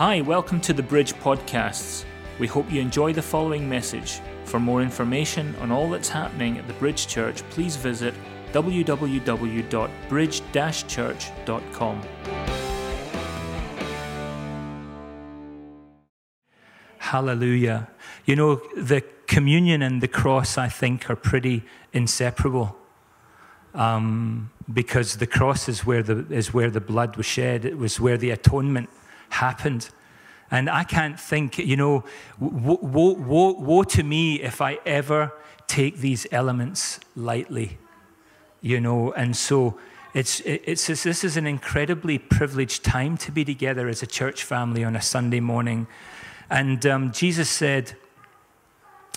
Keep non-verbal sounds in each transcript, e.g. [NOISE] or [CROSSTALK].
Hi, welcome to the Bridge Podcasts. We hope you enjoy the following message. For more information on all that's happening at the Bridge Church, please visit www.bridge church.com. Hallelujah. You know, the communion and the cross, I think, are pretty inseparable. Um, because the cross is where the, is where the blood was shed, it was where the atonement happened. And I can't think, you know, woe, to me if I ever take these elements lightly, you know. And so it's, it's, this is an incredibly privileged time to be together as a church family on a Sunday morning. And um, Jesus said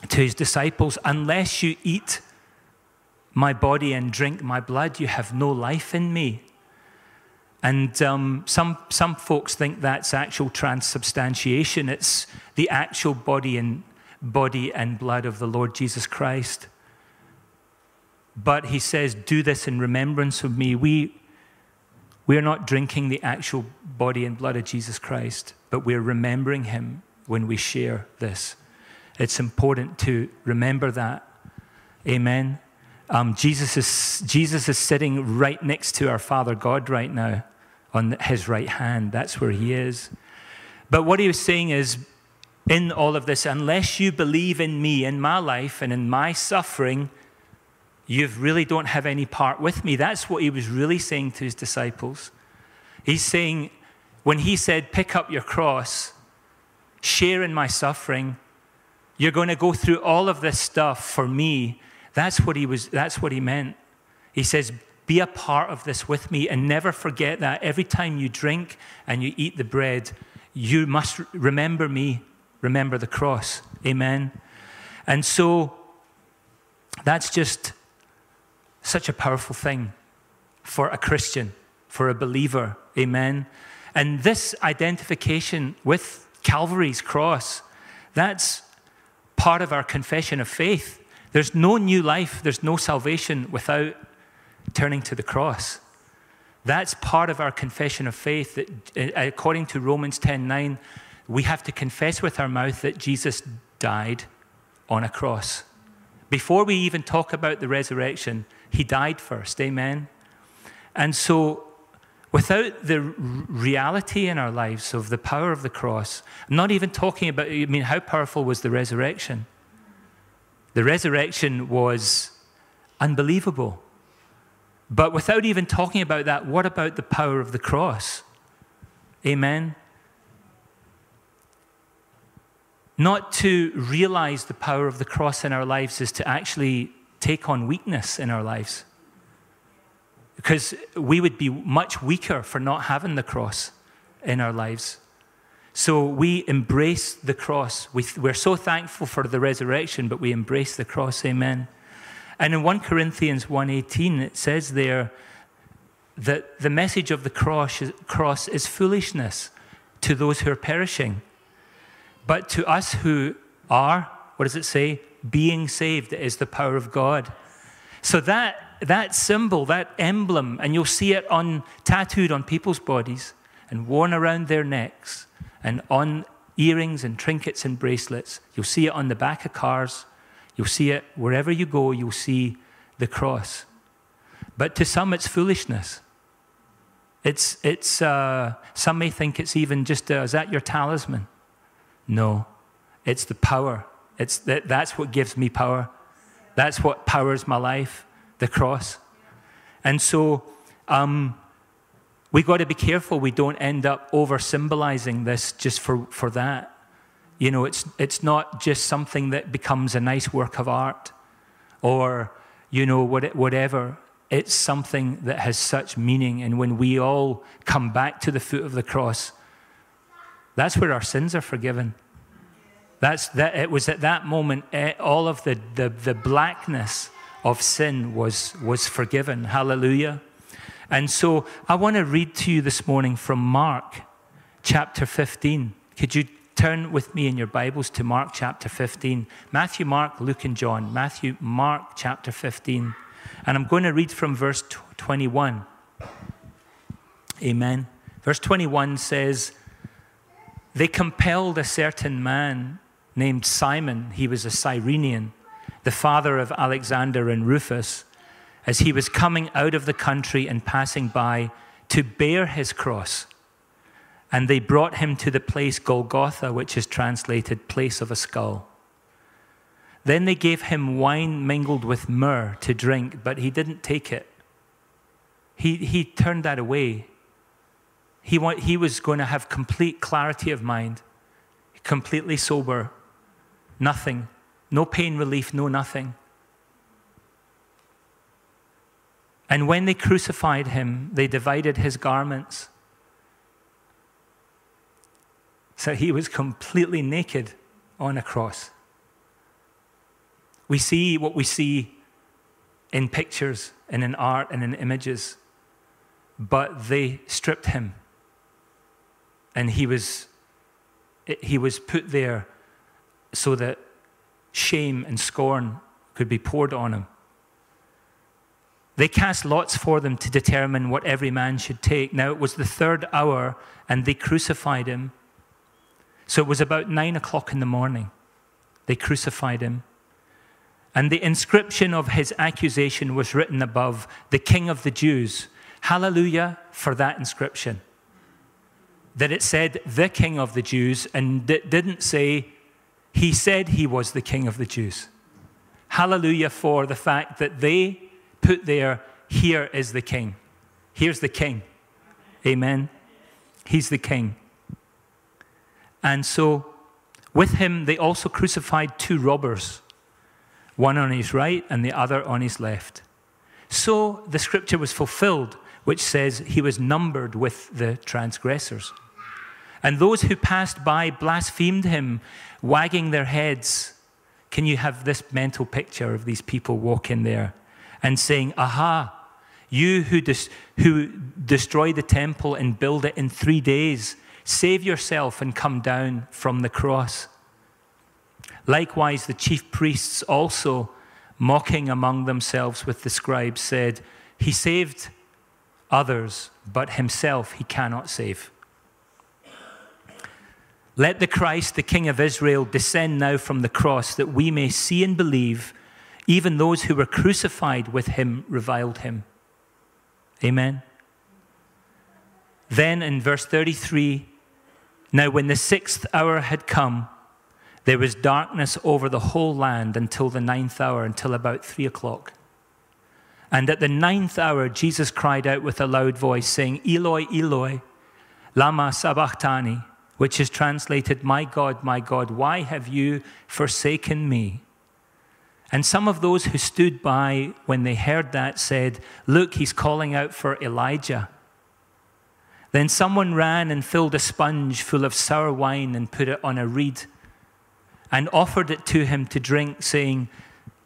to his disciples, Unless you eat my body and drink my blood, you have no life in me. And um, some, some folks think that's actual transubstantiation. It's the actual body and, body and blood of the Lord Jesus Christ. But he says, Do this in remembrance of me. We, we're not drinking the actual body and blood of Jesus Christ, but we're remembering him when we share this. It's important to remember that. Amen. Um, Jesus, is, Jesus is sitting right next to our Father God right now on his right hand. That's where he is. But what he was saying is, in all of this, unless you believe in me, in my life, and in my suffering, you really don't have any part with me. That's what he was really saying to his disciples. He's saying, when he said, pick up your cross, share in my suffering, you're going to go through all of this stuff for me. That's what he was, that's what he meant. He says, be a part of this with me and never forget that every time you drink and you eat the bread, you must remember me, remember the cross. Amen. And so that's just such a powerful thing for a Christian, for a believer. Amen. And this identification with Calvary's cross, that's part of our confession of faith. There's no new life, there's no salvation without turning to the cross. That's part of our confession of faith that uh, according to Romans 10:9, we have to confess with our mouth that Jesus died on a cross. Before we even talk about the resurrection, he died first. Amen. And so without the reality in our lives of the power of the cross, I'm not even talking about, I mean, how powerful was the resurrection? The resurrection was unbelievable. But without even talking about that, what about the power of the cross? Amen. Not to realize the power of the cross in our lives is to actually take on weakness in our lives. Because we would be much weaker for not having the cross in our lives. So we embrace the cross. We, are so thankful for the resurrection, but we embrace the cross. Amen. And in 1 Corinthians 1:18 it says there that the message of the cross is, cross is foolishness to those who are perishing. But to us who are, what does it say? Being saved is the power of God. So that that symbol, that emblem, and you'll see it on tattooed on people's bodies and worn around their necks and on earrings and trinkets and bracelets. You'll see it on the back of cars. You'll see it wherever you go, you'll see the cross. But to some, it's foolishness. It's, it's, uh, some may think it's even just, uh, is that your talisman? No, it's the power. It's that, that's what gives me power. That's what powers my life, the cross. And so um, we've got to be careful we don't end up over symbolizing this just for, for that. You know, it's, it's not just something that becomes a nice work of art or, you know, what, whatever. It's something that has such meaning. And when we all come back to the foot of the cross, that's where our sins are forgiven. That's, that, it was at that moment, eh, all of the, the, the blackness of sin was, was forgiven. Hallelujah. And so I want to read to you this morning from Mark chapter 15. Could you turn with me in your Bibles to Mark chapter 15. Matthew, Mark, Luke, and John. Matthew, Mark chapter 15. And I'm going to read from verse 21. Amen. Verse 21 says, they compelled a certain man named Simon, he was a Cyrenian, the father of Alexander and Rufus, as he was coming out of the country and passing by to bear his cross. And they brought him to the place Golgotha, which is translated place of a skull. Then they gave him wine mingled with myrrh to drink, but he didn't take it. He, he turned that away. He, want, he was going to have complete clarity of mind, completely sober, nothing, no pain relief, no nothing. And when they crucified him, they divided his garments. So he was completely naked on a cross. We see what we see in pictures and in art and in images, but they stripped him. And he was, he was put there so that shame and scorn could be poured on him. They cast lots for them to determine what every man should take. Now it was the third hour, and they crucified him. So it was about nine o'clock in the morning. They crucified him. And the inscription of his accusation was written above the King of the Jews. Hallelujah for that inscription. That it said the King of the Jews and it didn't say he said he was the King of the Jews. Hallelujah for the fact that they put there, here is the King. Here's the King. Amen. He's the King. And so with him, they also crucified two robbers one on his right and the other on his left. So the scripture was fulfilled, which says he was numbered with the transgressors. And those who passed by blasphemed him, wagging their heads. Can you have this mental picture of these people walking there and saying, Aha, you who, who destroy the temple and build it in three days, save yourself and come down from the cross. Likewise, the chief priests also, mocking among themselves with the scribes, said, He saved others, but himself he cannot save. Let the Christ, the King of Israel, descend now from the cross that we may see and believe. Even those who were crucified with him reviled him. Amen. Then in verse 33, now when the sixth hour had come, there was darkness over the whole land until the ninth hour, until about three o'clock. And at the ninth hour, Jesus cried out with a loud voice, saying, Eloi, Eloi, Lama Sabachthani, which is translated, My God, my God, why have you forsaken me? And some of those who stood by when they heard that said, Look, he's calling out for Elijah. Then someone ran and filled a sponge full of sour wine and put it on a reed and offered it to him to drink, saying,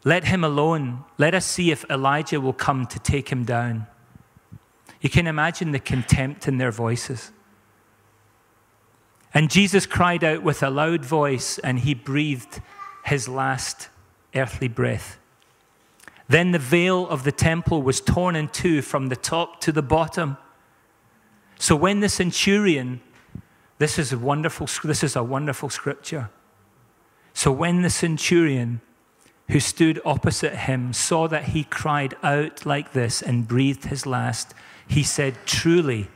Let him alone. Let us see if Elijah will come to take him down. You can imagine the contempt in their voices. And Jesus cried out with a loud voice, and he breathed his last earthly breath. Then the veil of the temple was torn in two from the top to the bottom. So when the centurion, this is a wonderful, this is a wonderful scripture. So when the centurion who stood opposite him saw that he cried out like this and breathed his last, he said, Truly,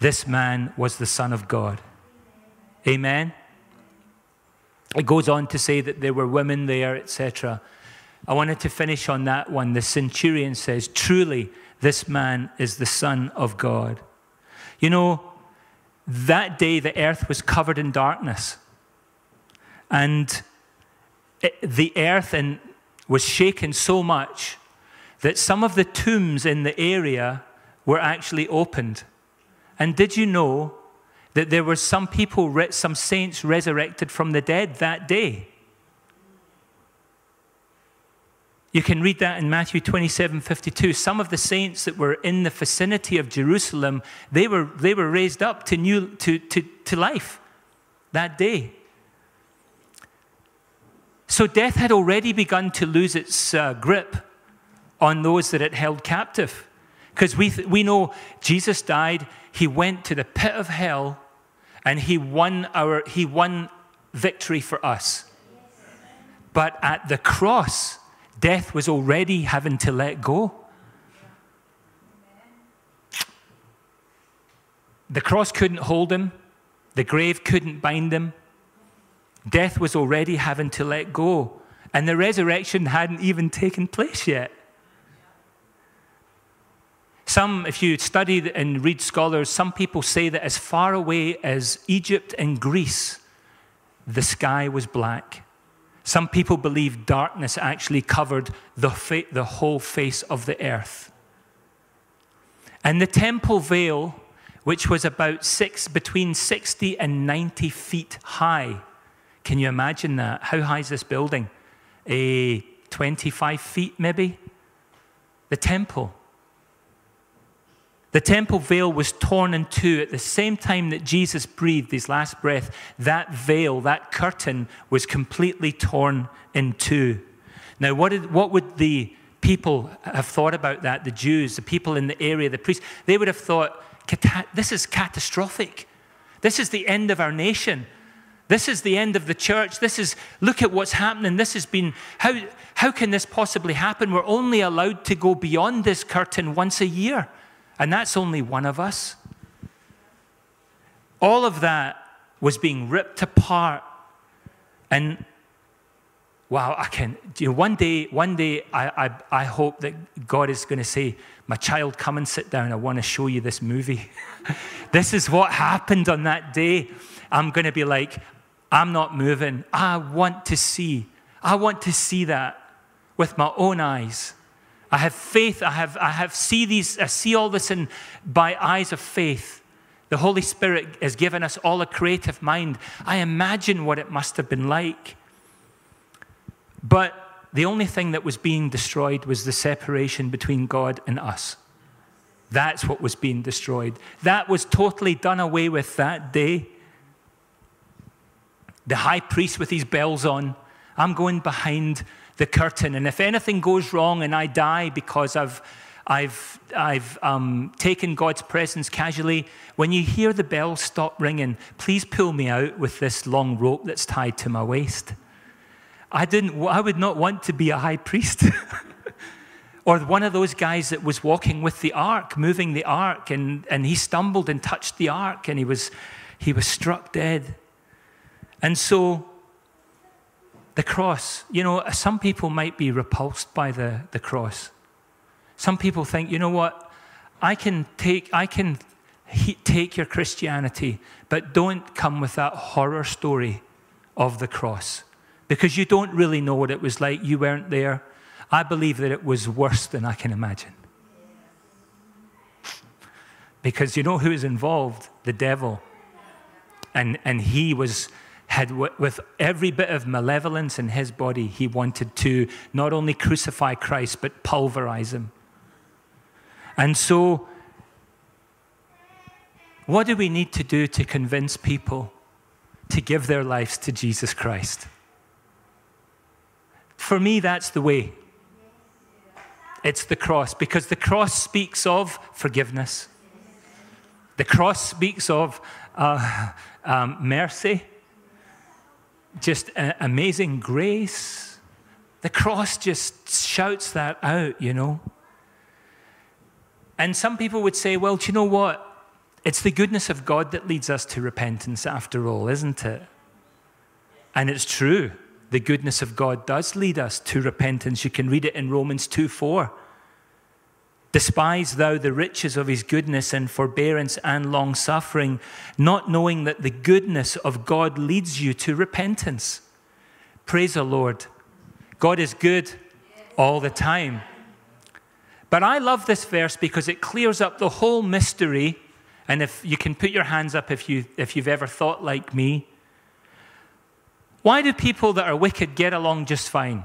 this man was the Son of God. Amen. It goes on to say that there were women there, etc. I wanted to finish on that one. The centurion says, Truly, this man is the Son of God. You know, that day the earth was covered in darkness. And the earth was shaken so much that some of the tombs in the area were actually opened. And did you know that there were some people, some saints resurrected from the dead that day? You can read that in Matthew 27 52. Some of the saints that were in the vicinity of Jerusalem, they were, they were raised up to, new, to, to, to life that day. So death had already begun to lose its uh, grip on those that it held captive. Because we, th- we know Jesus died, he went to the pit of hell, And he won, our, he won victory for us. But at the cross, death was already having to let go. The cross couldn't hold him, the grave couldn't bind him. Death was already having to let go, and the resurrection hadn't even taken place yet. Some, if you study and read scholars, some people say that as far away as Egypt and Greece, the sky was black. Some people believe darkness actually covered the, the whole face of the earth. And the temple veil which was about six, between 60 and 90 feet high. Can you imagine that? How high is this building? A 25 feet, maybe? The temple. The temple veil was torn in two at the same time that Jesus breathed his last breath. That veil, that curtain, was completely torn in two. Now, what, did, what would the people have thought about that? The Jews, the people in the area, the priests, they would have thought, this is catastrophic. This is the end of our nation. This is the end of the church. This is, look at what's happening. This has been, how, how can this possibly happen? We're only allowed to go beyond this curtain once a year, and that's only one of us. All of that was being ripped apart. And wow, I can, you know, one day, one day, I, I, I hope that God is going to say, my child, come and sit down. I want to show you this movie. [LAUGHS] this is what happened on that day. I'm going to be like, I'm not moving. I want to see. I want to see that with my own eyes. I have faith. I have, I have see these, I see all this in by eyes of faith. The Holy Spirit has given us all a creative mind. I imagine what it must have been like. But the only thing that was being destroyed was the separation between God and us. That's what was being destroyed. That was totally done away with that day. The high priest with his bells on, I'm going behind the curtain. And if anything goes wrong and I die because I've, I've, I've um, taken God's presence casually, when you hear the bell stop ringing, please pull me out with this long rope that's tied to my waist. I, didn't, I would not want to be a high priest. [LAUGHS] or one of those guys that was walking with the ark, moving the ark, and, and he stumbled and touched the ark and he was, he was struck dead. And so, the cross, you know, some people might be repulsed by the, the cross. Some people think, you know what, I can take, I can take your Christianity, but don't come with that horror story of the cross because you don't really know what it was like. You weren't there. I believe that it was worse than I can imagine. Because you know who is involved? The devil. And, and he was, had, with every bit of malevolence in his body, he wanted to not only crucify Christ, but pulverize him. And so, what do we need to do to convince people to give their lives to Jesus Christ? For me, that's the way. It's the cross, because the cross speaks of forgiveness. The cross speaks of uh, um, mercy, just amazing grace. The cross just shouts that out, you know. And some people would say, well, do you know what? It's the goodness of God that leads us to repentance after all, isn't it? And it's true the goodness of God does lead us to repentance. You can read it in Romans 2 4. Despise thou the riches of his goodness and forbearance and long suffering, not knowing that the goodness of God leads you to repentance. Praise the Lord. God is good all the time. But I love this verse because it clears up the whole mystery. And if you can put your hands up if, you, if you've ever thought like me, why do people that are wicked get along just fine?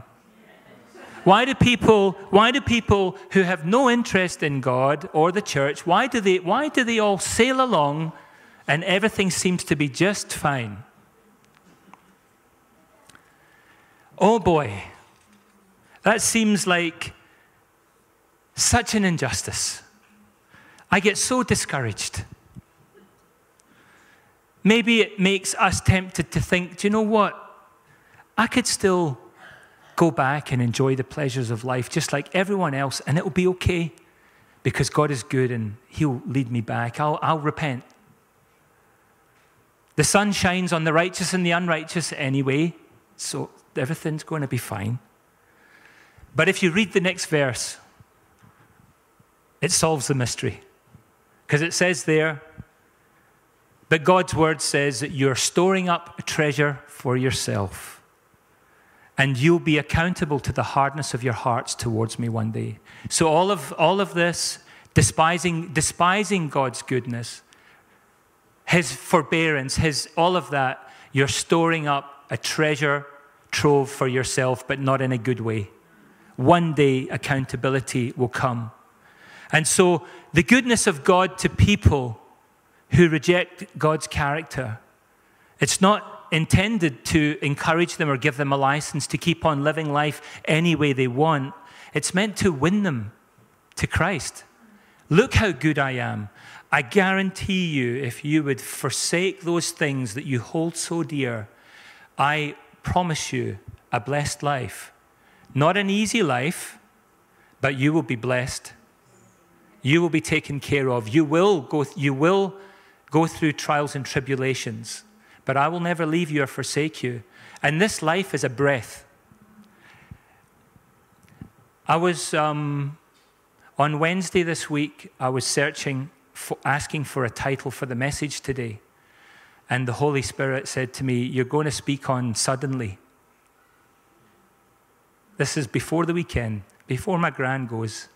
Why do people, why do people who have no interest in God or the church, why do they, why do they all sail along and everything seems to be just fine? Oh boy, that seems like such an injustice. I get so discouraged. Maybe it makes us tempted to think, do you know what? I could still go back and enjoy the pleasures of life just like everyone else, and it'll be okay because God is good and He'll lead me back. I'll, I'll repent. The sun shines on the righteous and the unrighteous anyway, so everything's going to be fine. But if you read the next verse, it solves the mystery. Because it says there, but God's word says that you're storing up a treasure for yourself. And you'll be accountable to the hardness of your hearts towards me one day. So all of all of this, despising, despising God's goodness, his forbearance, his all of that, you're storing up a treasure trove for yourself, but not in a good way. One day accountability will come. And so the goodness of God to people who reject God's character, it's not intended to encourage them or give them a license to keep on living life any way they want. It's meant to win them to Christ. Look how good I am. I guarantee you, if you would forsake those things that you hold so dear, I promise you a blessed life. Not an easy life, but you will be blessed. You will be taken care of. You will go, you will go through trials and tribulations, but I will never leave you or forsake you. And this life is a breath. I was, um, on Wednesday this week, I was searching for, asking for a title for the message today. And the Holy Spirit said to me, You're going to speak on suddenly. This is before the weekend, before my grand goes.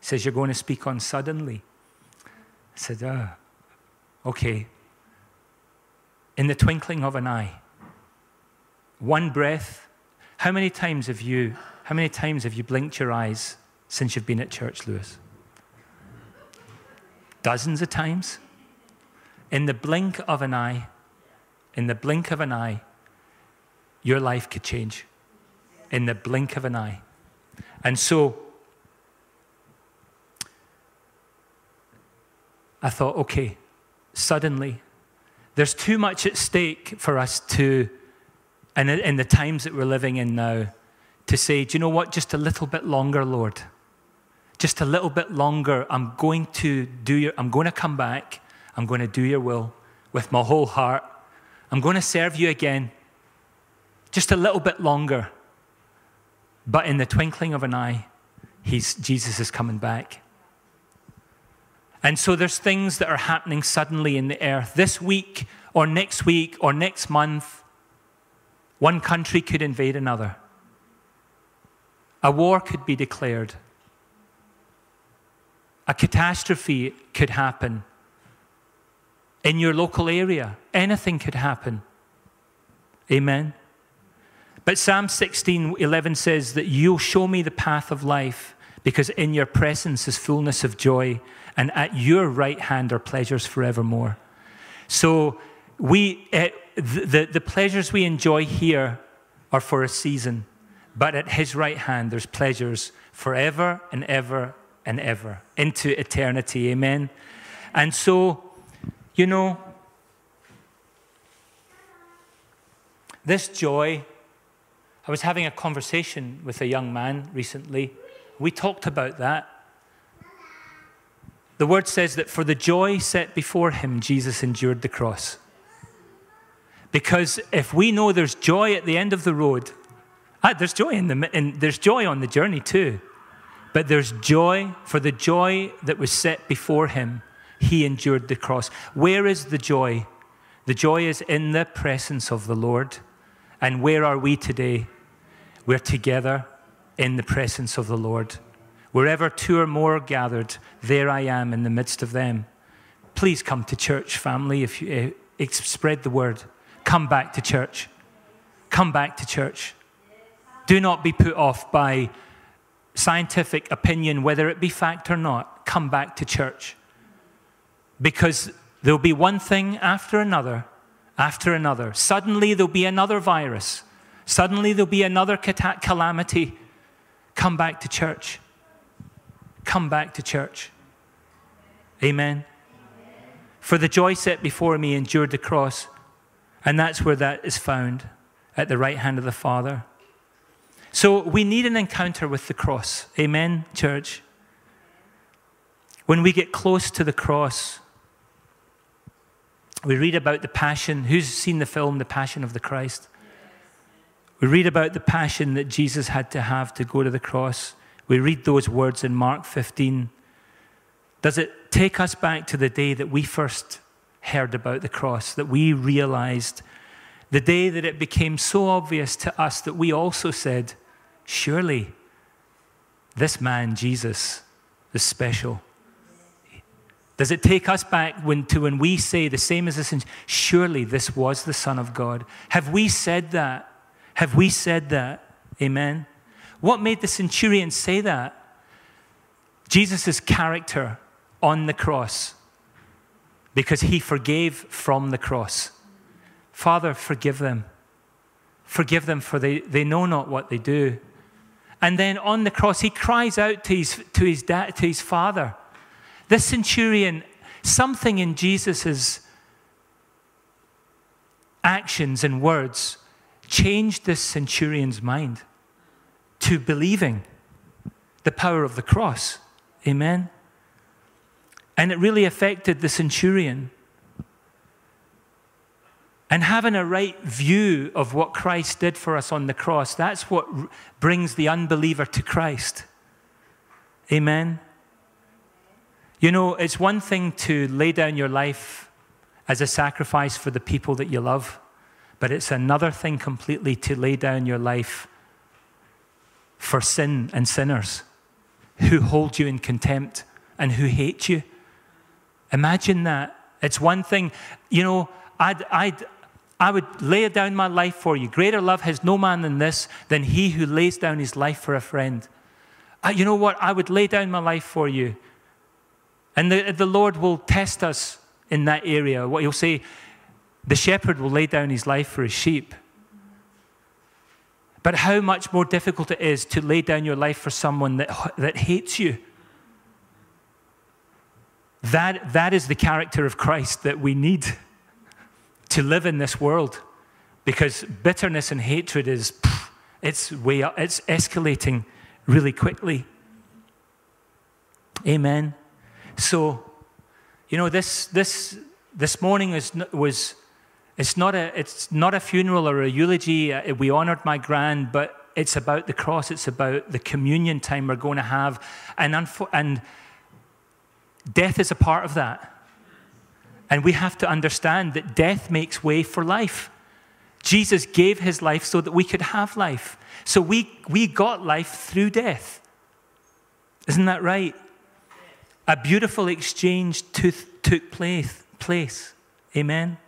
He says, You're going to speak on suddenly. I said, Ah, okay. In the twinkling of an eye, one breath. How many times have you, how many times have you blinked your eyes since you've been at church, Lewis? dozens of times. In the blink of an eye, in the blink of an eye, your life could change. In the blink of an eye. And so I thought, okay, suddenly, there's too much at stake for us to, in the times that we're living in now, to say, do you know what, just a little bit longer, Lord just a little bit longer, I'm going to do your, I'm going to come back. I'm going to do your will with my whole heart. I'm going to serve you again. Just a little bit longer. But in the twinkling of an eye, he's, Jesus is coming back. And so there's things that are happening suddenly in the earth. This week, or next week, or next month, one country could invade another. A war could be declared. A catastrophe could happen in your local area. Anything could happen. Amen. But Psalm 16 11 says that you'll show me the path of life because in your presence is fullness of joy, and at your right hand are pleasures forevermore. So, we, uh, the, the pleasures we enjoy here are for a season, but at his right hand there's pleasures forever and ever and ever into eternity. Amen. And so, you know, this joy, I was having a conversation with a young man recently. We talked about that. The word says that for the joy set before him, Jesus endured the cross. Because if we know there's joy at the end of the road, ah, there's joy in the there's joy on the journey too. But there's joy for the joy that was set before him. He endured the cross. Where is the joy? The joy is in the presence of the Lord. And where are we today? We're together in the presence of the Lord. Wherever two or more are gathered, there I am in the midst of them. Please come to church, family, if you uh, spread the word. Come back to church. Come back to church. Do not be put off by scientific opinion, whether it be fact or not, come back to church. Because there'll be one thing after another, after another. Suddenly there'll be another virus. Suddenly there'll be another calamity. Come back to church. Come back to church. Amen. for the joy set before me, endured the cross. And that's where that is found, at the right hand of the Father. So we need an encounter with the cross. Amen, church? When we get close to the cross, we read about the passion. Who's seen the film, The Passion of the Christ? We read about the passion that Jesus had to have to go to the cross. We read those words in Mark 15. Does it take us back to the day that we first heard about the cross, that we realized the day that it became so obvious to us that we also said, Surely this man, Jesus, is special. Does it take us back when, to when we say the same as this? Surely this was the Son of God. Have we said that? Have we said that? Amen. What made the centurion say that? Jesus' character on the cross, because he forgave from the cross. Father, forgive them. Forgive them, for they, they know not what they do. And then on the cross, he cries out to his, to his, to his father. This centurion, something in Jesus' actions and words changed this centurion's mind to believing the power of the cross. Amen? And it really affected the centurion. And having a right view of what Christ did for us on the cross, that's what brings the unbeliever to Christ. Amen? You know, it's one thing to lay down your life as a sacrifice for the people that you love, but it's another thing completely to lay down your life for sin and sinners who hold you in contempt and who hate you. Imagine that. It's one thing, you know, I'd, I'd, I would lay down my life for you. Greater love has no man than this, than he who lays down his life for a friend. Uh, you know what? I would lay down my life for you. And the, the Lord will test us in that area. What he'll say, the shepherd will lay down his life for his sheep. But how much more difficult it is to lay down your life for someone that, that hates you. That, that is the character of Christ that we need to live in this world. Because bitterness and hatred is, it's way up, it's escalating really quickly. Amen. So, you know, this, this, this morning is, was, it's not, a, it's not a funeral or a eulogy. Uh, we honored my grand, but it's about the cross. It's about the communion time we're going to have. And, and death is a part of that. And we have to understand that death makes way for life. Jesus gave his life so that we could have life. So we, we got life through death. Isn't that right? A beautiful exchange took place. place. Amen.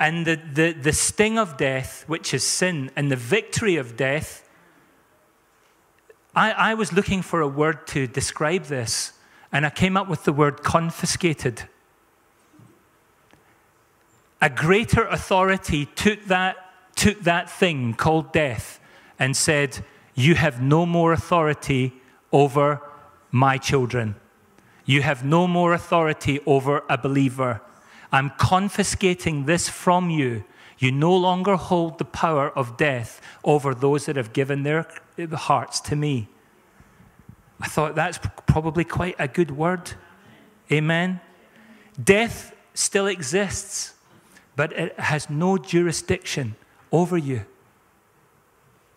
And the, the, the sting of death, which is sin, and the victory of death, I, I was looking for a word to describe this, and I came up with the word confiscated. A greater authority took that, took that thing called death and said, You have no more authority over my children. You have no more authority over a believer. I'm confiscating this from you. You no longer hold the power of death over those that have given their hearts to me. I thought that's probably quite a good word. Amen. Death still exists, but it has no jurisdiction over you.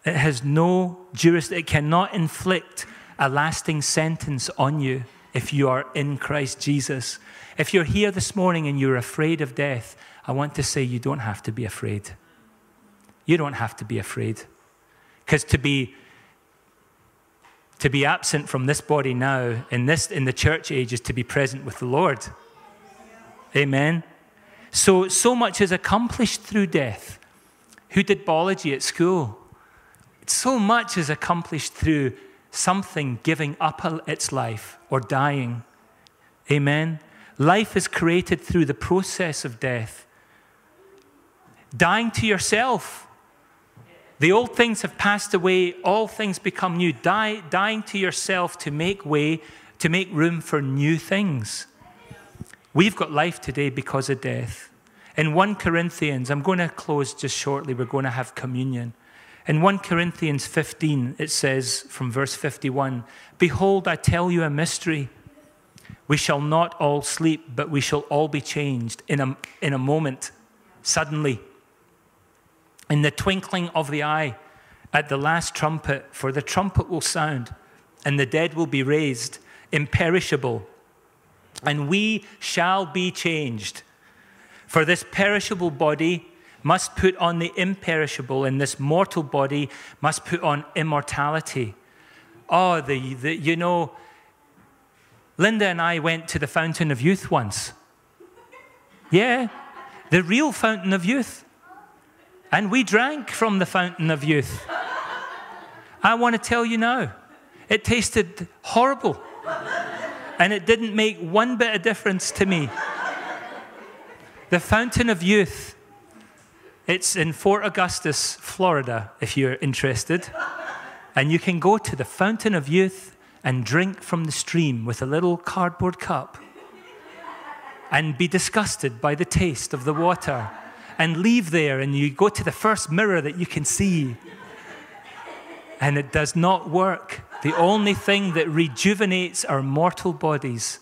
It has no jurisdiction, it cannot inflict a lasting sentence on you if you are in Christ Jesus. If you're here this morning and you're afraid of death, I want to say you don't have to be afraid. You don't have to be afraid. Because to be to be absent from this body now in this in the church age is to be present with the Lord. Amen. So so much is accomplished through death. Who did biology at school? So much is accomplished through something giving up its life or dying. Amen. Life is created through the process of death. Dying to yourself. The old things have passed away, all things become new. Die, dying to yourself to make way, to make room for new things. We've got life today because of death. In 1 Corinthians, I'm going to close just shortly, we're going to have communion. In 1 Corinthians 15, it says from verse 51 Behold, I tell you a mystery. We shall not all sleep, but we shall all be changed in a, in a moment, suddenly. In the twinkling of the eye, at the last trumpet, for the trumpet will sound, and the dead will be raised, imperishable, and we shall be changed. For this perishable body must put on the imperishable, and this mortal body must put on immortality. Oh, the, the you know, Linda and I went to the Fountain of Youth once. Yeah, the real Fountain of Youth. And we drank from the Fountain of Youth. I want to tell you now, it tasted horrible. And it didn't make one bit of difference to me. The Fountain of Youth, it's in Fort Augustus, Florida, if you're interested. And you can go to the Fountain of Youth and drink from the stream with a little cardboard cup and be disgusted by the taste of the water and leave there and you go to the first mirror that you can see and it does not work. The only thing that rejuvenates our mortal bodies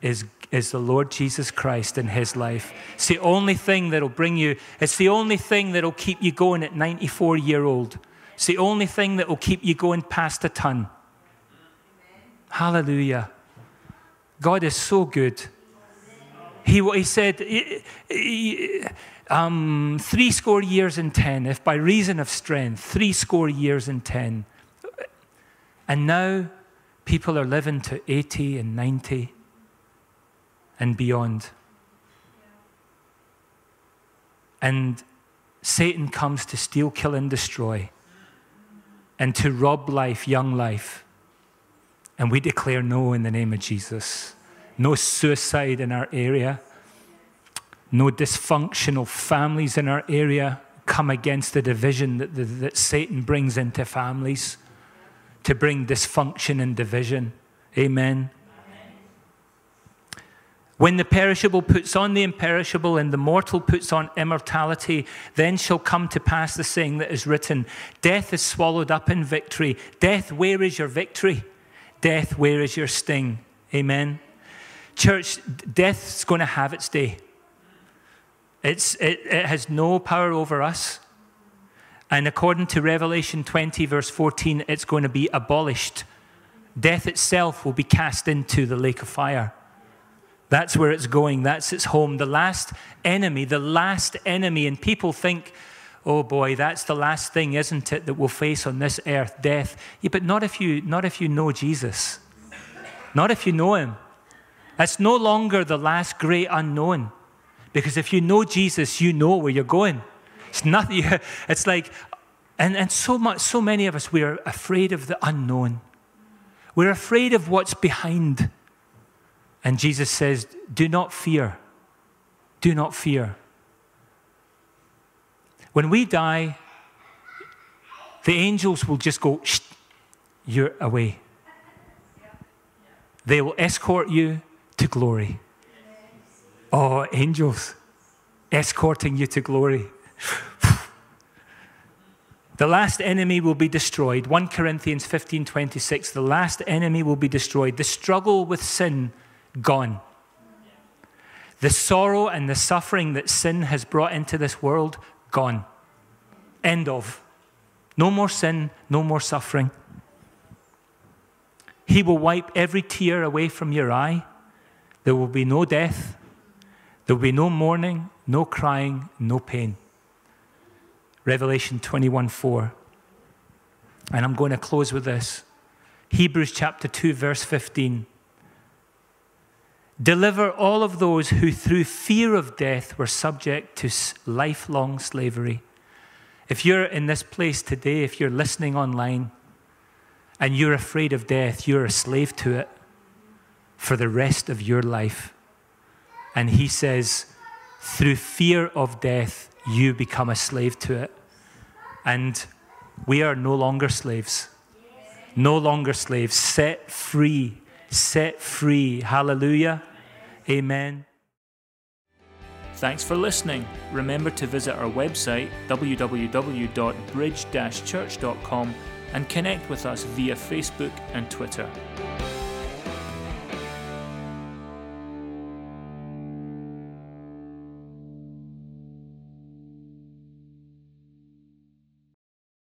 is, is the Lord Jesus Christ in his life. It's the only thing that'll bring you, it's the only thing that'll keep you going at 94 year old. It's the only thing that will keep you going past a ton. Hallelujah. God is so good. He, he said, um, three score years and ten, if by reason of strength, three score years and ten. And now people are living to 80 and 90 and beyond. And Satan comes to steal, kill, and destroy, and to rob life, young life. And we declare no in the name of Jesus. No suicide in our area. No dysfunctional families in our area come against the division that, that, that Satan brings into families to bring dysfunction and division. Amen. When the perishable puts on the imperishable and the mortal puts on immortality, then shall come to pass the saying that is written Death is swallowed up in victory. Death, where is your victory? Death, where is your sting? Amen. Church, death's going to have its day. It's, it, it has no power over us. And according to Revelation 20, verse 14, it's going to be abolished. Death itself will be cast into the lake of fire. That's where it's going. That's its home. The last enemy, the last enemy. And people think, oh boy, that's the last thing, isn't it, that we'll face on this earth, death. Yeah, but not if you, not if you know Jesus. Not if you know him. That's no longer the last great unknown. Because if you know Jesus, you know where you're going. It's nothing. [LAUGHS] It's like, and, and so much, so many of us, we're afraid of the unknown. We're afraid of what's behind. And Jesus says, Do not fear. Do not fear. When we die, the angels will just go, Shh, you're away. They will escort you to glory. Oh, angels escorting you to glory. the last enemy will be destroyed. 1 Corinthians 15 26. The last enemy will be destroyed. The struggle with sin, gone. The sorrow and the suffering that sin has brought into this world, gone. End of. No more sin, no more suffering. He will wipe every tear away from your eye. There will be no death, there will be no mourning, no crying, no pain. Revelation 21 4. And I'm going to close with this Hebrews chapter 2, verse 15. Deliver all of those who, through fear of death, were subject to lifelong slavery. If you're in this place today, if you're listening online, and you're afraid of death, you're a slave to it for the rest of your life. And he says, through fear of death, you become a slave to it. And we are no longer slaves. No longer slaves. Set free. Set free. Hallelujah. Amen. Thanks for listening. Remember to visit our website www.bridge-church.com and connect with us via Facebook and Twitter.